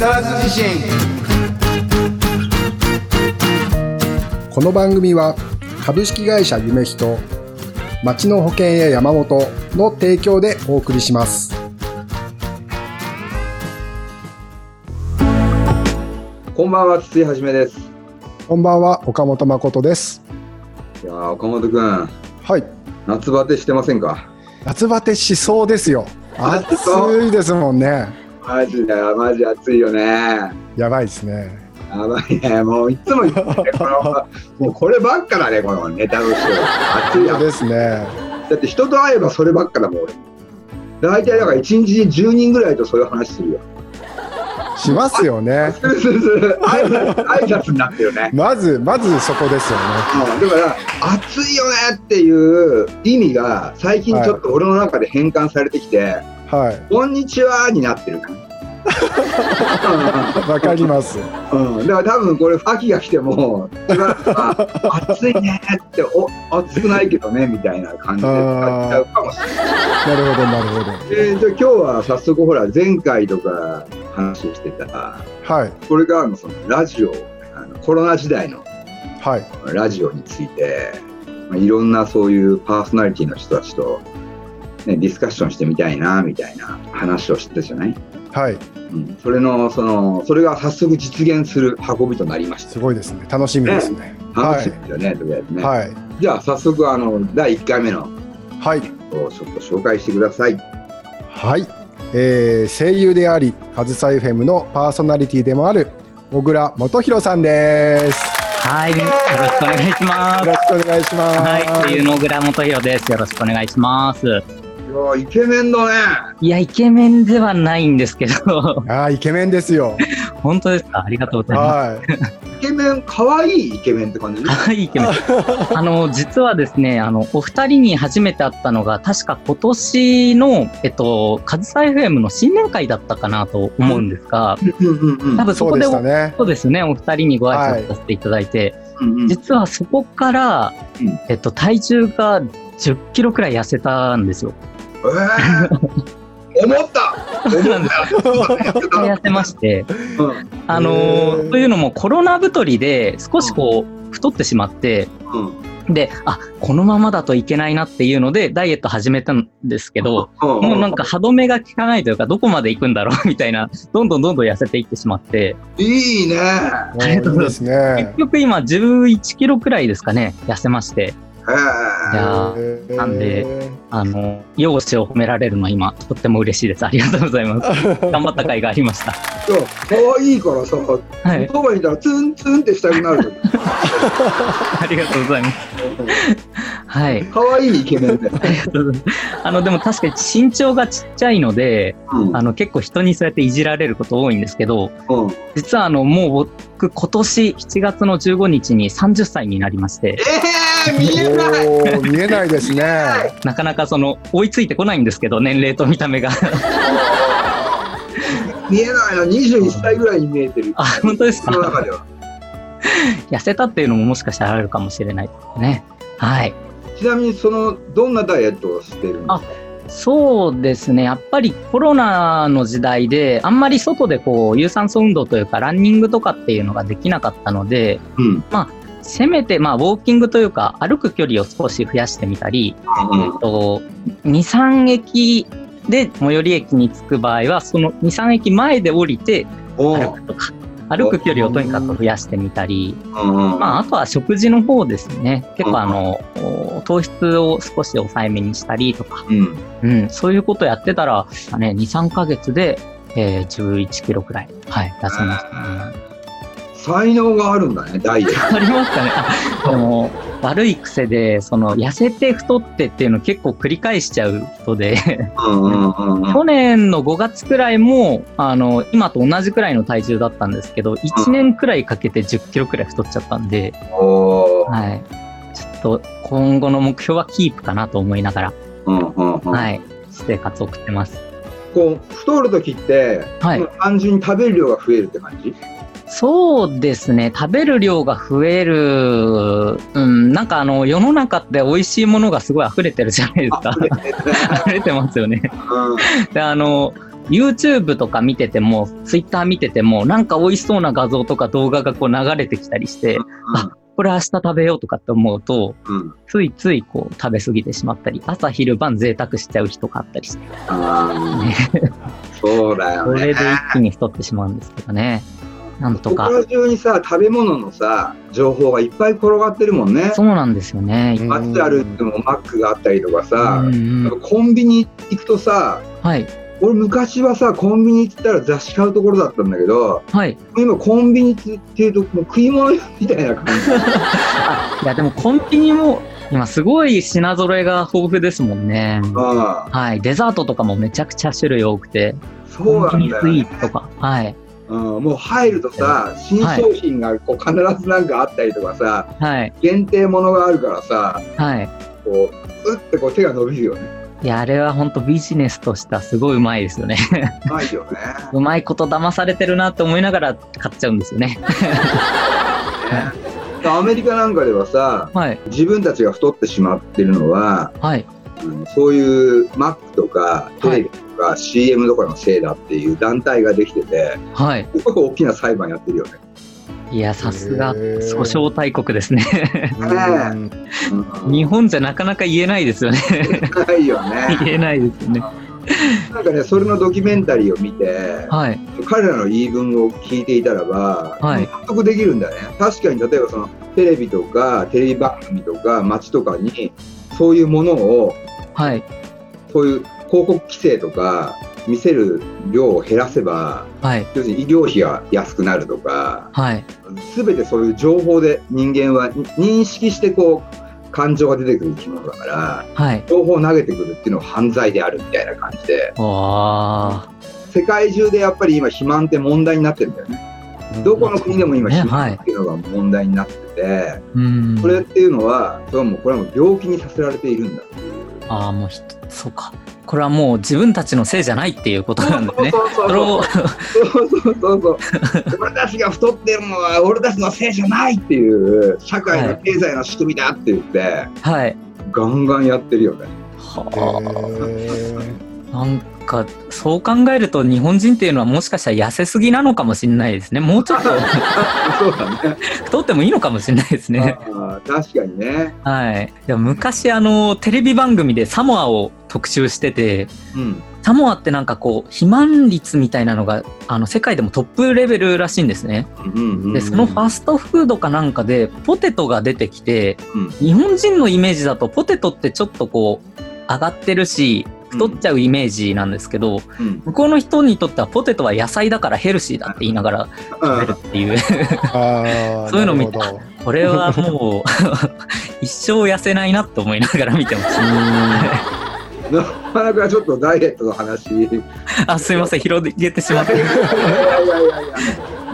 沢津地震この番組は株式会社夢人町の保険や山本の提供でお送りします。こんばんは、筒井はじめです。こんばんは岡本誠です。いやー岡本くん、はい。夏バテしてませんか？夏バテしそうですよ。暑いですもんねマジだよ、マジ暑いよね。やばいですねやばいね、もういつも言ってるこの、もうこればっかだね、このネタとしては。暑いやですねだって人と会えばそればっかだもん、俺。大体だから1日に10人ぐらいとそういう話するよ。しますよねするするする。挨拶挨拶になってるね。まずまずそこですよねうんだから、暑いよねっていう意味が最近ちょっと俺の中で変換されてきて、はいこんにちはになってる。わかります。うん、だから多分これ秋が来ても暑いねってお暑くないけどねみたいな感じで使っちゃうかもしれない。なるほどなるほど。えー、じゃあ今日は早速ほら前回とか話をしてたはい。これからのそのラジオあのコロナ時代のはい。ラジオについて、まあ、いろんなそういうパーソナリティの人たちと、ね、ディスカッションしてみたいなみたいな話をしてたじゃない、はいうん、それのそのそれが早速実現する運びとなりました。すごいですね楽しみですね楽しみだよね、とりあえずね。はいじゃあ早速あの第1回目のはいをちょっと紹介してください。はい、えー声優であり、カズサ FM のパーソナリティでもある小倉元弘さんです。はい、よろしくお願いします。よろしくお願いします。はい、声優の小倉元弘です。よろしくお願いします。いやーイケメンだね。いや、イケメンではないんですけど、あーイケメンですよ。本当ですか？ありがとうございまはイケメン可愛いイケメンって感じ。す。可愛いイケメン。あの、実はですね、あの、お二人に初めて会ったのが、確か今年の、えっと、カズサ FM の新年会だったかなと思うんですが、うんうんうん多分い、そうでそこでしたね。そうですね、お二人にご挨拶させていただいて、うんうん。実はそこから、うんえっと、体重が10キロくらい痩せたんですよ。えー思った。思った。痩せまして、うん。あのというのもコロナ太りで少しこう太ってしまって、うん。で、あ、このままだといけないなっていうのでダイエット始めたんですけど、うん。もうなんか歯止めが効かないというか、どこまで行くんだろうみたいな、どんどんどんどん痩せていってしまって、いいね。ありがとうございますいいですね。結。局今11キロくらいですかね、痩せまして、へいーやなんであの、容姿を褒められるのは今、とっても嬉しいです。ありがとうございます。頑張った甲斐がありました。そう可愛いからさ、はい。そばにいたらツンツンってしたくなる。ありがとうございます。はい。可愛いイケメンだよ。ありがとうございます。あの、でも確かに身長がちっちゃいので、うんあの、結構人にそうやっていじられること多いんですけど、うん。実はあの、もう僕、今年7月の15日に30歳になりまして、えー、見えない。見えないですね。なかなかその、追いついてこないんですけど、年齢と見た目が。見えないな、21歳ぐらいに見えてる。あ、本当ですそのか中では。痩せたっていうのももしかしたらあるかもしれないですね。はい。ちなみに、その、どんなダイエットをしてるんですか？そうですね。やっぱりコロナの時代で、あんまり外でこう、有酸素運動というか、ランニングとかっていうのができなかったので、うん。せめて、まあ、ウォーキングというか、歩く距離を少し増やしてみたり、えっと、2、3駅で最寄り駅に着く場合は、その2、3駅前で降りてお歩くとか、歩く距離をとにかく増やしてみたり、うんまあ、あとは食事の方ですね。結構あの、お糖質を少し抑えめにしたりとか、うん。うん、そういうことやってたら、ね、2、3ヶ月で、えー、11キロくらい、はい、痩せましたね。才能があるんだね、ダイエット。ありますかねあでも、悪い癖で、その、痩せて太ってっていうの結構繰り返しちゃう人で、うんうんうんうん。去年の5月くらいも、あの、今と同じくらいの体重だったんですけど、1年くらいかけて10キロくらい太っちゃったんで、おーはい。ちょっと、今後の目標はキープかなと思いながら、うんうんうん。はい、生活を送ってます。こう、太るときって、はい単純に食べる量が増えるって感じ？そうですね。食べる量が増える。うん、なんかあの、世の中って美味しいものがすごい溢れてるじゃないですか。溢れてますよね。うんで、あの、YouTube とか見てても、Twitter 見てても、なんか美味しそうな画像とか動画がこう流れてきたりして、あこれ明日食べようとかって思うと、うん。ついついこう食べ過ぎてしまったり、朝昼晩贅沢しちゃう日とかあったりして、そうだよね。それで一気に太ってしまうんですけどね。なんとか。ここ中にさ、食べ物のさ、情報がいっぱい転がってるもんね。そうなんですよね。街歩いてもマックがあったりとかさう、んうんコンビニ行くとさ、はい。俺昔はさ、コンビニ行ったら雑誌買うところだったんだけど、はい。今コンビニっていうともう食い物みたいな感じ。あ、いやでもコンビニも今すごい品揃えが豊富ですもんね。ああはい。デザートとかもめちゃくちゃ種類多くて、そうなんだよ、コンビニスイねーツとか。はい。うん。もう入るとさ、新商品がこう必ずなんかあったりとかさ、はい。限定ものがあるからさ、はい。こう、うってこう手が伸びるよね。いや、あれは本当ビジネスとしてはすごいうまいですよね。うまいよね。うまいこと騙されてるなって思いながら買っちゃうんですよ ね。アメリカなんかではさ、はい。自分たちが太ってしまってるのは、はい。うんそういうマックとかテレビとか CM とかのせいだっていう団体ができてて、はい。すごく大きな裁判やってるよね。いや、さすが、訴訟大国ですね。日本じゃなかなか言えないですよね。ないよね。言えないですよね。なんかね、それのドキュメンタリーを見て、はい。彼らの言い分を聞いていたらば、はい納得できるんだよね。確かに例えばそのテレビとかテレビ番組とか街とかにそういうものをはい。そういう広告規制とか見せる量を減らせばはい。要するに医療費が安くなるとかはい。全てそういう情報で人間は認識してこう感情が出てくる生き物だからはい。情報を投げてくるっていうのは犯罪であるみたいな感じでわ世界中でやっぱり今肥満って問題になってるんだよね。どこの国でも今ね肥満っていうのが問題になってて、ー。うん。これっていうのはそれはもうこれはもう病気にさせられているんだ。ああ、もうひと、そうか。これはもう自分たちのせいじゃないっていうことなんですね。そうそうそれを、そうそうそうそう。俺たちが太ってるのは俺たちのせいじゃないっていう社会の経済の仕組みだって言って、はい。ガンガンやってるよね。はへあ。なんか、そう考えると日本人っていうのはもしかしたら痩せすぎなのかもしれないですね。もうちょっと ね。太ってもいいのかもしれないですね。確かにね。はい。いや昔、あの、テレビ番組でサモアを特集してて、うん。サモアってなんかこう、肥満率みたいなのが、あの、世界でもトップレベルらしいんですね。うんうんで、そのファストフードかなんかで、ポテトが出てきて、うん日本人のイメージだと、ポテトってちょっとこう、上がってるし、太っちゃうイメージなんですけど、うん向こうの人にとってはポテトは野菜だからヘルシーだって言いながら食べるっていう、そういうの見てこれはもう、一生痩せないなと思いながら見てました。なかなかちょっとダイエットの話。いあ、すいません、広げてしまって。やいやいやいや。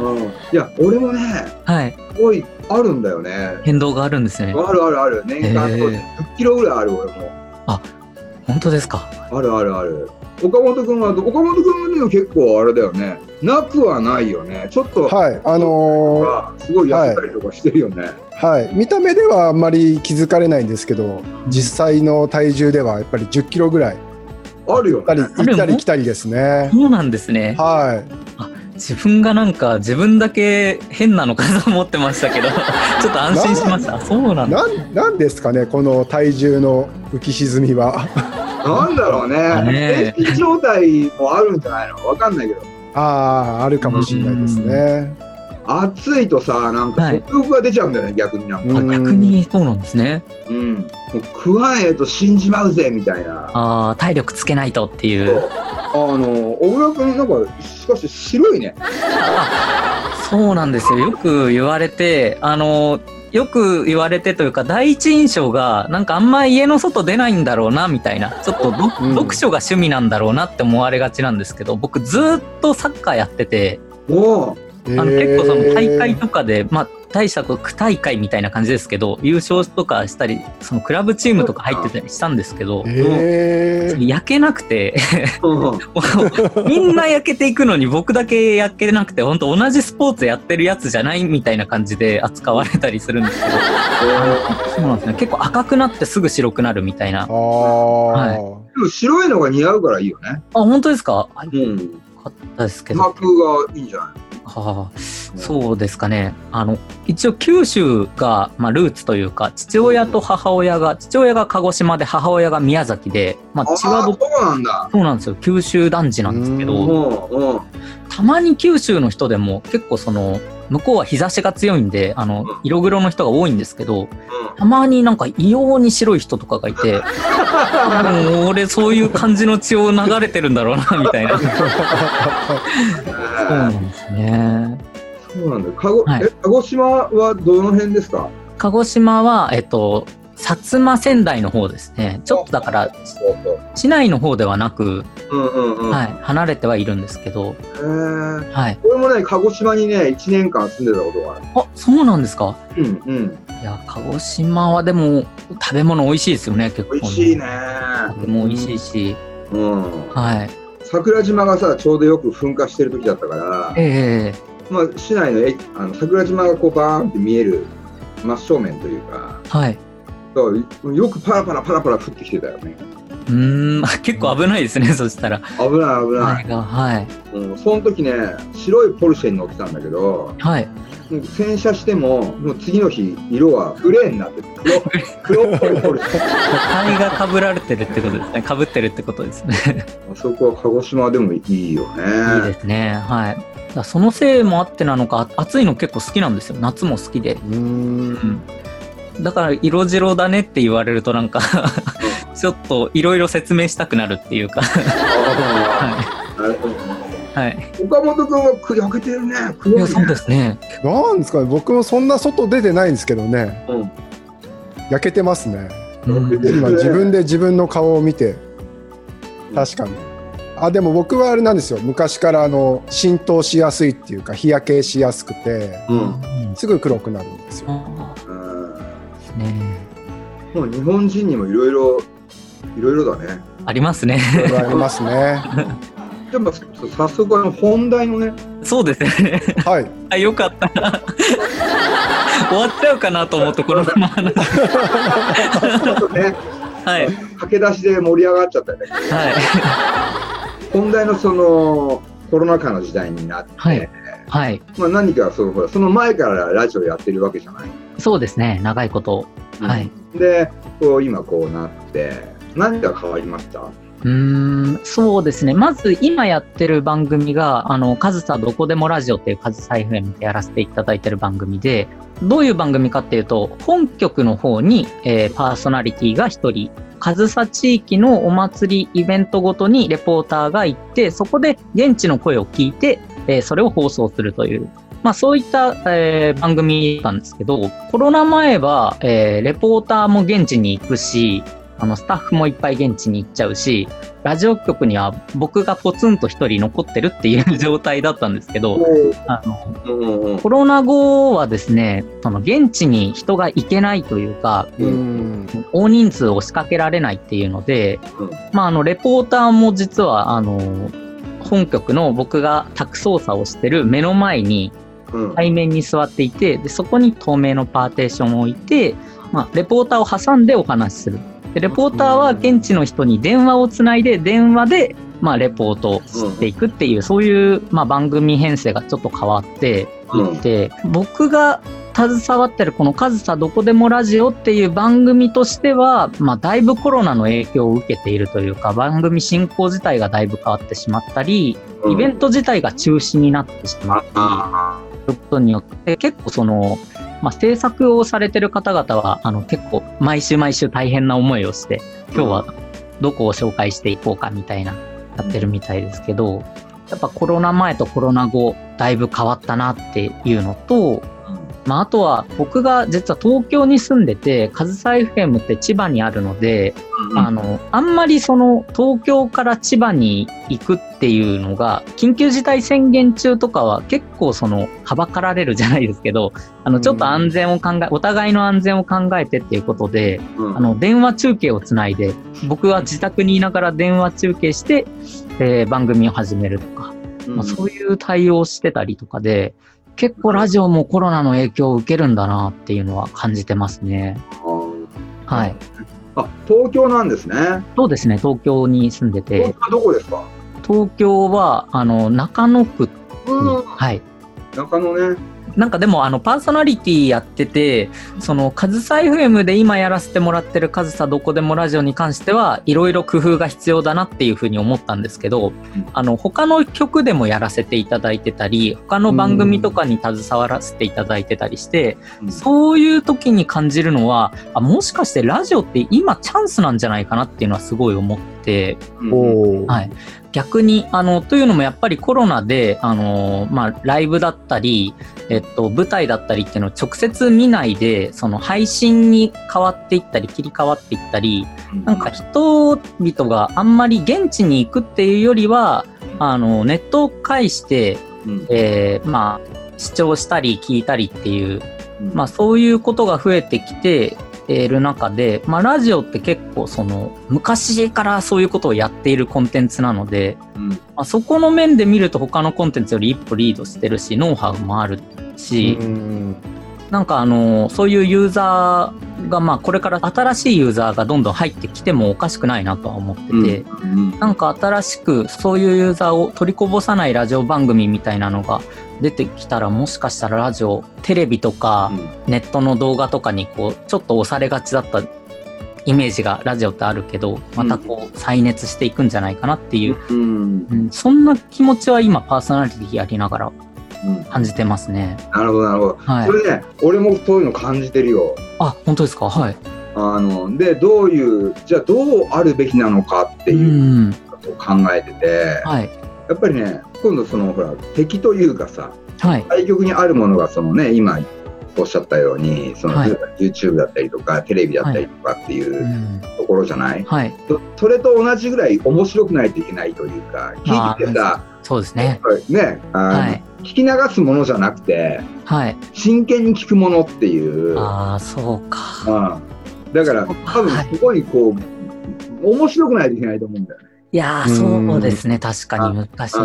うん。いや、俺もね、はい。すごいあるんだよね。変動があるんですね。あるあるある。年間へーそう10キロぐらいある俺も。本当ですか？あるあるある。岡本君は、岡本君でも結構あれだよね。なくはないよね。ちょっと、はいあのすごい痩せたりとかしてるよね。ーはい見た目ではあんまり気づかれないんですけど実際の体重ではやっぱり1 0キロぐらいあるよ行ったりね。行ったり来たりですねそうなんですね。は自分がなんか自分だけ変なのかと思ってましたけど、ちょっと安心しました。あそうないんだ。なんなんですかねこの体重の浮き沈みはなんだろうね。ね低身状態もあるんじゃないの？わかんないけど。あああるかもしれないですね暑いとさ、なんかはい食欲が出ちゃうんだよね、逆になんか。逆にそうなんですね。うん。もう食わねえと死んじまうぜ、みたいな。ああ、体力つけないとっていそうう。あの、小倉君なんか、しかし白いね。そうなんですよ。よく言われて、あの、よく言われてというか、第一印象が、なんかあんま家の外出ないんだろうな、みたいな。ちょっとど、うん読書が趣味なんだろうなって思われがちなんですけど、僕ずっとサッカーやってて、もあの結構その大会とかで、まあ大したこう区大会みたいな感じですけど、優勝とかしたり、そのクラブチームとか入ってたりしたんですけど、えー焼けなくて、みんな焼けていくのに僕だけ焼けなくて、本当同じスポーツやってるやつじゃないみたいな感じで扱われたりするんですけど、そうなんですね。結構赤くなってすぐ白くなるみたいなあ。ーでもも白いのが似合うからいいよね。あ、本当ですか？うん。かったですけど。膜がいいんじゃない？はあ、そうですかね。あの、一応九州が、まあ、ルーツというか、父親と母親が、父親が鹿児島で母親が宮崎で、まあ、血は僕、そうなんだ。そうなんですよ。九州男児なんですけうど。たまに九州の人でも結構その、向こうは日差しが強いんで、あのうん、色黒の人が多いんですけど、たまになんか異様に白い人とかがいて、俺そういう感じの血を流れてるんだろうな、みたいな。そうなんですね。そうなんだ。かご、はいえ、鹿児島はどの辺ですか？鹿児島は、えっと、薩摩仙台の方ですね。ちょっとだから。市内の方ではなく、うんうんうん。はい、離れてはいるんですけど、へーはい。俺もね、鹿児島にね、1年間住んでたことがある。あ、そうなんですか？うんうん。いや、鹿児島はでも、食べ物美味しいですよね、結構。美味しいね。食べも美味しいし、うん。はい。桜島がさ、ちょうどよく噴火してる時だったから、ええまあ、市内の駅あの桜島がこうバーンって見える真正面というか、はい。そうよくパラパラパラパラ降ってきてたよね。うーん、結構危ないですね、そしたら。危ない危ない。はい。うん、その時ね、白いポルシェに乗ってたんだけど、はい。洗車しても、もう次の日、色はグレーになってて、黒 黒っぽいポルシェ。灰が被られてるってことですね。被ってるってことですね。あそこは鹿児島でもいいよね。いいですね。はい。そのせいもあってなのか、暑いの結構好きなんですよ。夏も好きで。うーん。だから色白だねって言われるとなんか ちょっといろいろ説明したくなるっていうかあなるほどねはい。岡本君はく焼けてるね。い黒いね。や、そうですね。なんですかね、僕もそんな外出てないんですけどね、うん焼けてますね。うん今自分で自分の顔を見て、確かに。あでも僕はあれなんですよ昔からあの浸透しやすいっていうか日焼けしやすくてうん。うんすぐ黒くなるんですよ。ねもう日本人にもいろいろ、いろいろだね。ありますね。いろいろありますね。でも早速あの本題のね、そうですね。はい。あ、よかった。終わっちゃうかなと思って、このまま話。ちょっとね、はい。駆け出しで盛り上がっちゃったよね。は本題のそのコロナ禍の時代になって、はいい。はい。まあ何かそのほらその前からラジオやってるわけじゃない。そうですね。長いこと。はい。で、こう今こうなって、何が変わりました？うーん、そうですね。まず今やってる番組が、あの、カズサどこでもラジオっていうカズサ FM でやらせていただいてる番組で、どういう番組かっていうと、本局の方に、えーパーソナリティが一人、カズサ地域のお祭りイベントごとにレポーターが行って、そこで現地の声を聞いて、えーそれを放送するという、まあそういった、えー番組なんですけど、コロナ前は、えーレポーターも現地に行くし、あの、スタッフもいっぱい現地に行っちゃうし、ラジオ局には僕がポツンと一人残ってるっていう状態だったんですけど、あの、コロナ後はですね、その現地に人が行けないというか、うん。大人数を仕掛けられないっていうので、うん。まあ、あの、レポーターも実は、あの、本局の僕が宅操作をしてる目の前にうん対面に座っていて、でそこに透明のパーテーションを置いて、まあ、レポーターを挟んでお話しする。でレポーターは現地の人に電話をつないで、電話で、まあ、レポートをしていくっていう、そういう、まあ、番組編成がちょっと変わっていて、僕が携わってるこの「上総どこでもラジオ」っていう番組としては、まあ、だいぶコロナの影響を受けているというか番組進行自体がだいぶ変わってしまったり、うん。イベント自体が中止になってしまったることによって結構その、まあ、制作をされてる方々はあの結構毎週毎週大変な思いをして今日はどこを紹介していこうかみたいなやってるみたいですけどやっぱコロナ前とコロナ後だいぶ変わったなっていうのと、まあ、あとは僕が実は東京に住んでて、カズサ FM って千葉にあるので、あの、あんまりその東京から千葉に行くっていうのが、緊急事態宣言中とかは結構その、はばかられるじゃないですけど、あの、ちょっと安全を考え、お互いの安全を考えてっていうことで、うん。あの、電話中継をつないで、僕は自宅にいながら電話中継して、えー番組を始めるとか、まあ、そういう対応をしてたりとかで、結構ラジオもコロナの影響を受けるんだなっていうのは感じてますね。はい。あ、東京なんですね。そうですね、東京に住んでて、東京どこですか？東京は、あの、中野区に、うん。はい。中野ね。なんかでも、あの、パーソナリティやってて、その、カズサ FM で今やらせてもらってるカズサどこでもラジオに関しては、いろいろ工夫が必要だなっていうふうに思ったんですけど、あの、他の曲でもやらせていただいてたり、他の番組とかに携わらせていただいてたりして、うん。そういう時に感じるのは、あ、もしかしてラジオって今チャンスなんじゃないかなっていうのはすごい思って、はい。逆に、あの、というのもやっぱりコロナで、あの、まあ、ライブだったり、えっと、舞台だったりっていうのを直接見ないで、その配信に変わっていったり、切り替わっていったり、なんか人々があんまり現地に行くっていうよりは、あの、ネットを介して、うん。えーまあ、視聴したり聞いたりっていう、うん。まあそういうことが増えてきている中で、まあラジオって結構その昔からそういうことをやっているコンテンツなので、うん。まあ、そこの面で見ると他のコンテンツより一歩リードしてるし、ノウハウもあるし、うんなんかあの、そういうユーザーがまあこれから新しいユーザーがどんどん入ってきてもおかしくないなとは思ってて、うんなんか新しくそういうユーザーを取りこぼさないラジオ番組みたいなのが出てきたらもしかしたらラジオ、テレビとかネットの動画とかにこうちょっと押されがちだったイメージがラジオってあるけど、またこう再熱していくんじゃないかなっていう、うん。うん。そんな気持ちは今パーソナリティやりながらうん感じてますね。なるほどなるほど。はいそ。れね、俺もそういうの感じてるよ。あ、本当ですか？はい。あのでどういうじゃあどうあるべきなのかってう。いうんことを考えてて、はい。やっぱりね今度そのほら敵というかさはい。対局にあるものがそのね今おっしゃったようにその、はい YouTube だったりとかテレビだったりとかっていううんところじゃない、はい。そそれと同じぐらい面白くないといけないというか聞いててさそうですね。ねはい。聞き流すものじゃなくてはい。真剣に聞くものっていう。ああ、そうか。うん、だから多分すごいこう、面白くないといけないと思うんだよね。いやー、そうですね。確かに難しい。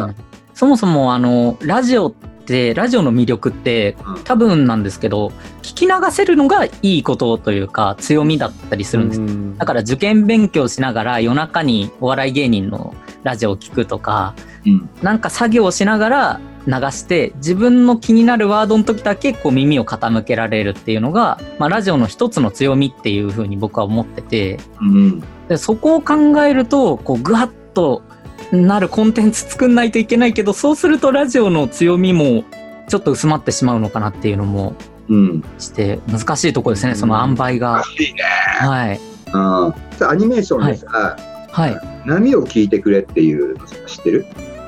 そもそも、あの、ラジオって、ラジオの魅力ってうん、多分なんですけど、聞き流せるのがいいことというか、強みだったりするんです。うん。だから受験勉強しながら夜中にお笑い芸人のラジオを聞くとか、うん。なんか作業をしながら流して自分の気になるワードの時だけこう耳を傾けられるっていうのが、まあ、ラジオの一つの強みっていうふうに僕は思ってて。うん。でそこを考えるとこうグワッとなるコンテンツ作んないといけないけどそうするとラジオの強みもちょっと薄まってしまうのかなっていうのもうん、して難しいところですねその塩梅が。ら。しいね。はい。うん、さアニメーションでさ、はい。波を聞いてくれっていうの知ってる、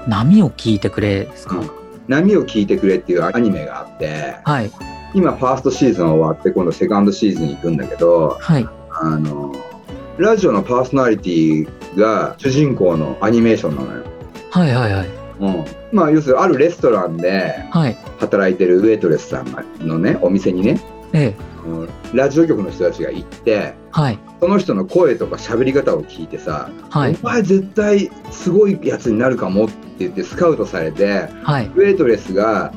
波を聞いてくれですか、うん、波を聞いてくれっていうアニメがあって、はい。今ファーストシーズン終わって今度セカンドシーズン行くんだけど、はい。あの、ラジオのパーソナリティが主人公のアニメーションなのよ。はいはいはい。うん、まあ要するにあるレストランではい。働いてるウェイトレスさんがのねお店にねええ。うん。ラジオ局の人たちが行ってはい。その人の声とか喋り方を聞いてさ、はい。お前絶対すごいやつになるかもって言ってスカウトされてはい。ウェイトレスが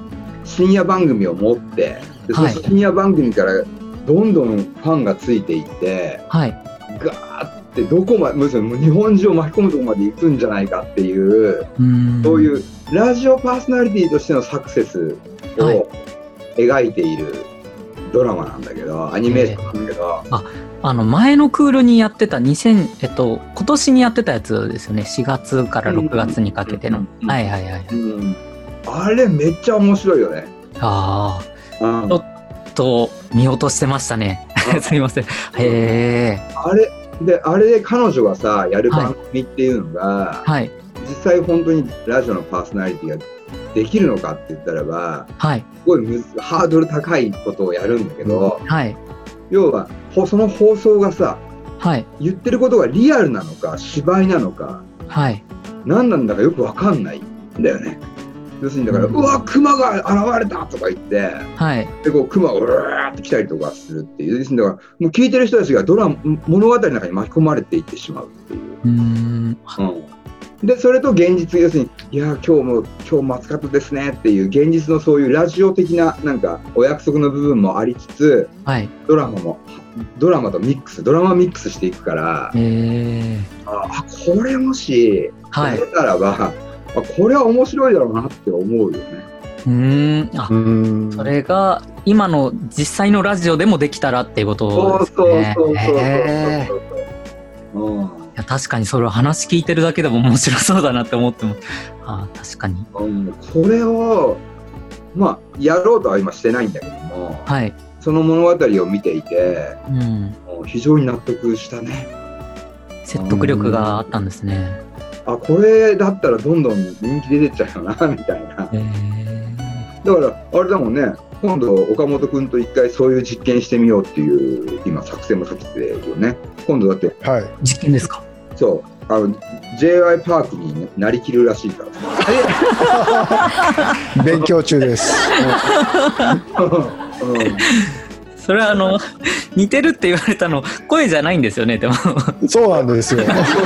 深夜番組を持ってでそのはい。深夜番組からどんどんファンがついていってはいガーってどこまでむしろもう日本中を巻き込むところまで行くんじゃないかっていうそういうラジオパーソナリティとしてのサクセスはい。を描いているドラマなんだけど、アニメーションなんだけど、あの前のクールにやってた2000えっと今年にやってたやつですよね。4月から6月にかけての、うん。うん。はいはいはい。うん。あれめっちゃ面白いよね。あうん。ちょあと見落としてましたね すいません。へえあれであれで彼女がさやる番組っていうのが、はい。実際本当にラジオのパーソナリティができるのかって言ったらばはい。すごいむずハードル高いことをやるんだけど、はい。要はほその放送がさはい。言ってることがリアルなのか芝居なのかはい。何なんだかよくわかんないんだよね。要するにだから、ううんわ熊が現れたとか言ってはい。でこう熊がうわーって来たりとかするっていう要するにだからもう聞いてる人たちがドラマ物語の中に巻き込まれていってしまうっていう。うーん。うん、でそれと現実要するに「いやー今日も今日も暑かったですね」っていう現実のそういうラジオ的ななんかお約束の部分もありつつはい。ドラマもドラマとミックスドラマミックスしていくからあこれもしはい。たらば、あこれは面白いだろうなって思うよね。うーんあうんそれが今の実際のラジオでもできたらっていうことそうですそうね。そうそうそうそうそう。うんいや確かにそれを話聞いてるだけでも面白そうだなって思ってもあー確かにうん、これを、まあ、やろうとは今してないんだけども、はい、その物語を見ていて、うん、非常に納得したね。説得力があったんですね。あ、これだったらどんどん人気出てっちゃうよな、みたいな。へだから、あれだもんね、今度、岡本君と一回そういう実験してみようっていう、今、作戦も立ててるよね。今度だって、はいー実験ですか？そう、あの、J.Y. パークになりきるらしいから。勉強中です。うんそれはあの 似てるって言われたの声じゃないんですよねでも。そうなんですよ。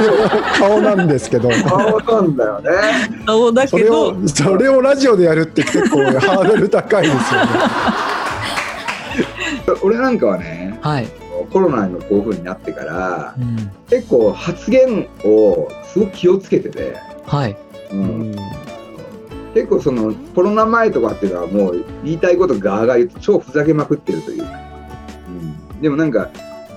顔なんですけど。顔なんだよね。顔だそれけどをそれをラジオでやるって結構 ハードル高いですよね。俺なんかはね、はい、コロナのこういう風になってから、うん、結構発言をすごく気をつけてて、はい。うん。うん。結構そのコロナ前とかっていうのはもう言いたいことガーガー言って超ふざけまくってるというか、うん、でもなんか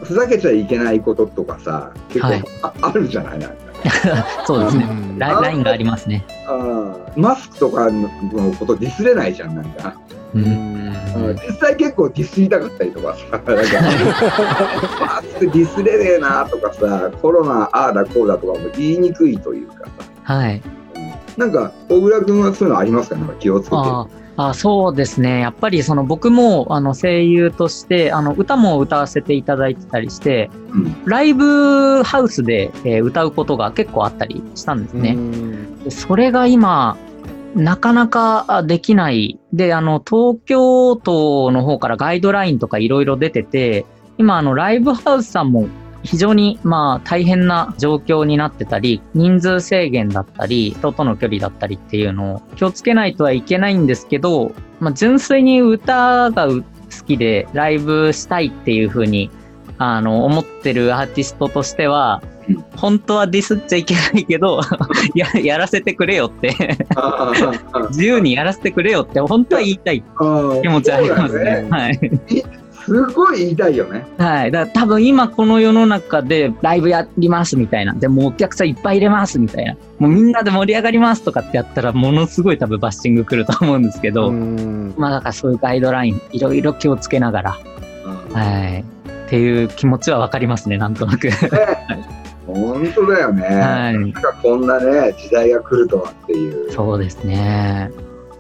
ふざけちゃいけないこととかさ結構はい。あ,、あるじゃないなんか。そうですね。うん。ラインがありますね。あーマスクとかのことディスれないじゃんなんか、ううん。んうん実際結構ディスりたかったりとかさなんか。マスクディスれねえなとかさコロナああだこうだとかも言いにくいというかさ。はい。なんか小倉君はそういうのありますか？なんか気をつけて。るあそうですねやっぱりその僕もあの声優としてあの歌も歌わせていただいてたりしてうんライブハウスで、えー歌うことが結構あったりしたんですね。でそれが今、なかなかあできない。で、あの、東京都の方からガイドラインとかいろいろ出てて、今、あの、ライブハウスさんも非常に、まあ、大変な状況になってたり、人数制限だったり、人との距離だったりっていうのを気をつけないとはいけないんですけど、まあ、純粋に歌がう好きで、ライブしたいっていうふうに、あの、思ってるアーティストとしてはうん、本当はディスっちゃいけないけど、ややらせてくれよって自由にやらせてくれよって本当は言いたい気持ちありますね。はい。すごい言いよね。はい。だから多分今この世の中でライブやりますみたいな。でもうお客さんいっぱい入れますみたいな。もうみんなで盛り上がりますとかってやったらものすごい多分バッシング来ると思うんですけど、うんまあだからそういうガイドラインいろいろ気をつけながら、うんはい。っていう気持ちはわかりますね、なんとなく。ね本当だよね。はいなんかこんなね時代が来るとはっていう。そうですね。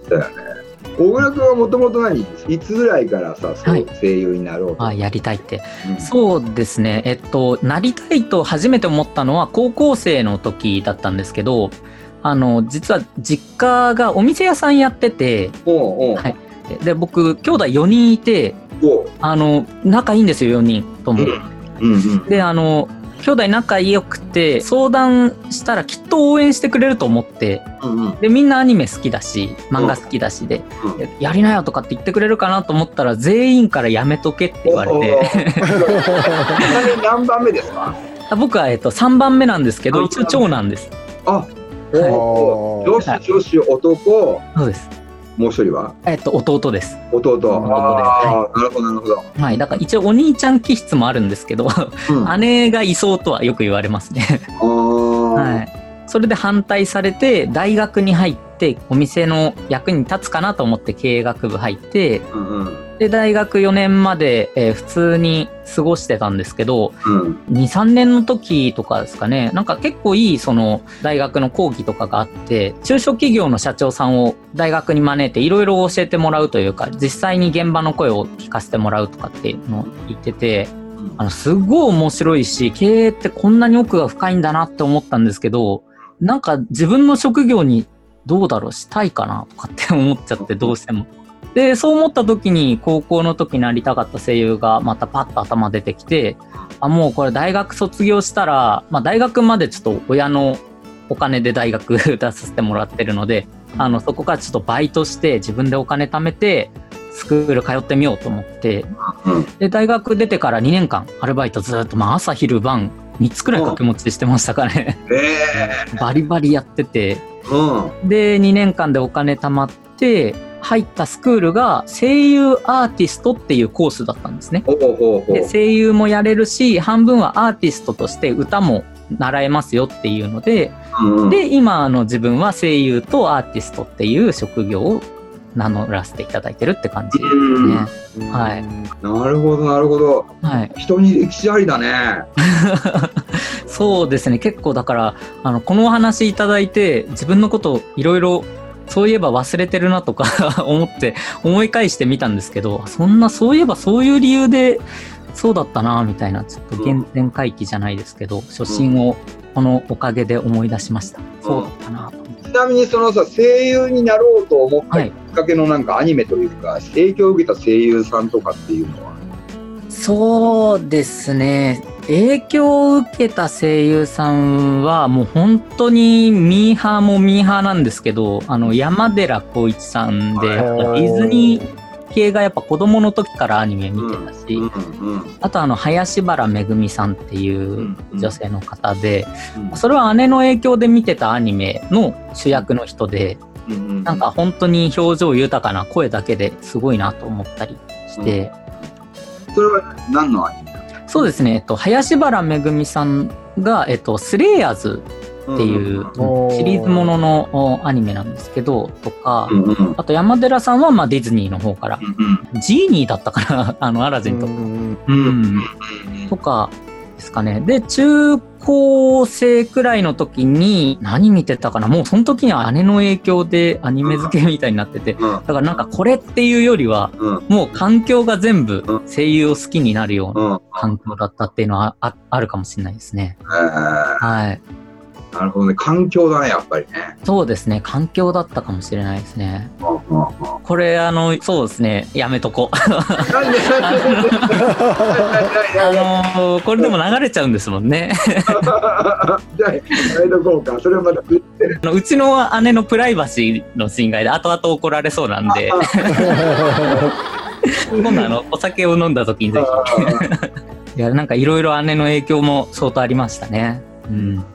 だよね。小倉君はもともと何？いつぐらいからさ、はい声優になろうと？あやりたいって。うんそうですね。えっと、なりたいと初めて思ったのは高校生の時だったんですけど、あの、実は実家がお店屋さんやってて、おうおうはいで、僕、兄弟4人いて、あの、仲いいんですよ、4人とも。うんうんで、あの、兄弟仲良くて、相談したらきっと応援してくれると思って、うんうん。で、みんなアニメ好きだし、漫画好きだしで、うん。やりなよとかって言ってくれるかなと思ったら、全員からやめとけって言われて、何番目ですか？あ 僕は、えっと、3番目なんですけど、あ一応長男です。あ、はい。女子女子男。そうです。もう一人は？えっと、弟です。弟。ですああ、なるほどなるほど。はい。だから一応お兄ちゃん気質もあるんですけど、うんあ姉がいそうとはよく言われますね。はい。それで反対されて、大学に入って、お店の役に立つかなと思って経営学部入って、うんうんで、大学4年まで、えー普通に過ごしてたんですけど、うん。2、3年の時とかですかね、なんか結構いいその大学の講義とかがあって、中小企業の社長さんを大学に招いていろいろ教えてもらうというか、実際に現場の声を聞かせてもらうとかっていうのを言ってて、あの、すごい面白いし、経営ってこんなに奥が深いんだなって思ったんですけど、なんか自分の職業にどうだろうしたいかなとかって思っちゃってどうしても。で、そう思った時に高校の時になりたかった声優がまたパッと頭出てきて、あ、もうこれ大学卒業したら、まあ大学までちょっと親のお金で大学出させてもらってるので、あの、そこからちょっとバイトして自分でお金貯めて、スクール通ってみようと思って、うんで、大学出てから2年間アルバイトずっと、まあ朝昼晩3つくらい掛け持ちしてましたからね。えバリバリやってて。で、2年間でお金貯まって、入ったスクールが声優アーティストっていうコースだったんですね。で声優もやれるし、半分はアーティストとして歌も習えますよっていうので、うんうん、で、今あの自分は声優とアーティストっていう職業を名乗らせていただいてるって感じですね。はいなるほど、なるほど。はい。人に歴史ありだね。そうですね。結構だから、あの、このお話いただいて、自分のこといろいろ、そういえば忘れてるなとか 思って、思い返してみたんですけど、そんな、そういえばそういう理由で、そうだったな、みたいな、ちょっと原点回帰じゃないですけど、初心をこのおかげで思い出しました。そうだったな。ちなみにそのさ、声優になろうと思ったはいきっかけのなんかアニメというか、影響を受けた声優さんとかっていうのは？そうですね。影響を受けた声優さんは、もう本当にミーハーもミーハーなんですけど、あの、山寺宏一さんで、ディズニー系がやっぱ子供の時からアニメ見てたし、うんうんあとあの、林原めぐみさんっていううん女性の方で、うんそれは姉の影響で見てたアニメの主役の人で、うんうんなんか本当に表情豊かな声だけですごいなと思ったりして、それは何のアニメ？そうですね、えっと、林原めぐみさんが、えっと、スレイヤーズっていう、シリーズもののおアニメなんですけど、とか、うんうん。うんあと山寺さんはまあディズニーの方から、うんジーニーだったかな。あの、アラジンとか。うんうん。とかですかね。で、中高生くらいの時に何見てたかな？もうその時には姉の影響でアニメ付けみたいになってて、うん。だからなんかこれっていうよりは、うん。もう環境が全部うん。声優を好きになるようなうん。環境だったっていうのはああるかもしれないですね。えー。はい。なるほどね。環境だね、やっぱりね。そうですね。環境だったかもしれないですね。これ、あの、そうですね。やめとこ あのこれでも流れちゃうんですもんね。じゃあ、やめとこうか。それはまたうちの姉のプライバシーの侵害で後々怒られそうなんで、今度あの、お酒を飲んだ時にぜひ。いや、なんかいろいろ姉の影響も相当ありましたね。うん。うん、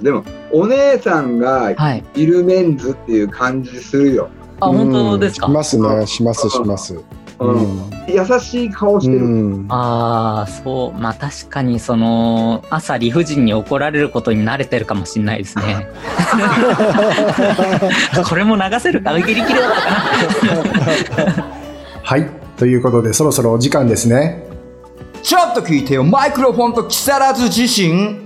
でも、お姉さんがはい。いるメンズっていう感じするよ。あ、本当ですか？しますね、します、します。ううんん。優しい顔してる。うんああ、そう。まあ確かにその、朝理不尽に怒られることに慣れてるかもしれないですね。これも流せるか？ギリギリだったかな？はい。ということで、そろそろお時間ですね。ちょっと聞いてよマイクロフォンと木更津自身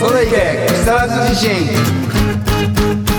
それいけ木更津地震。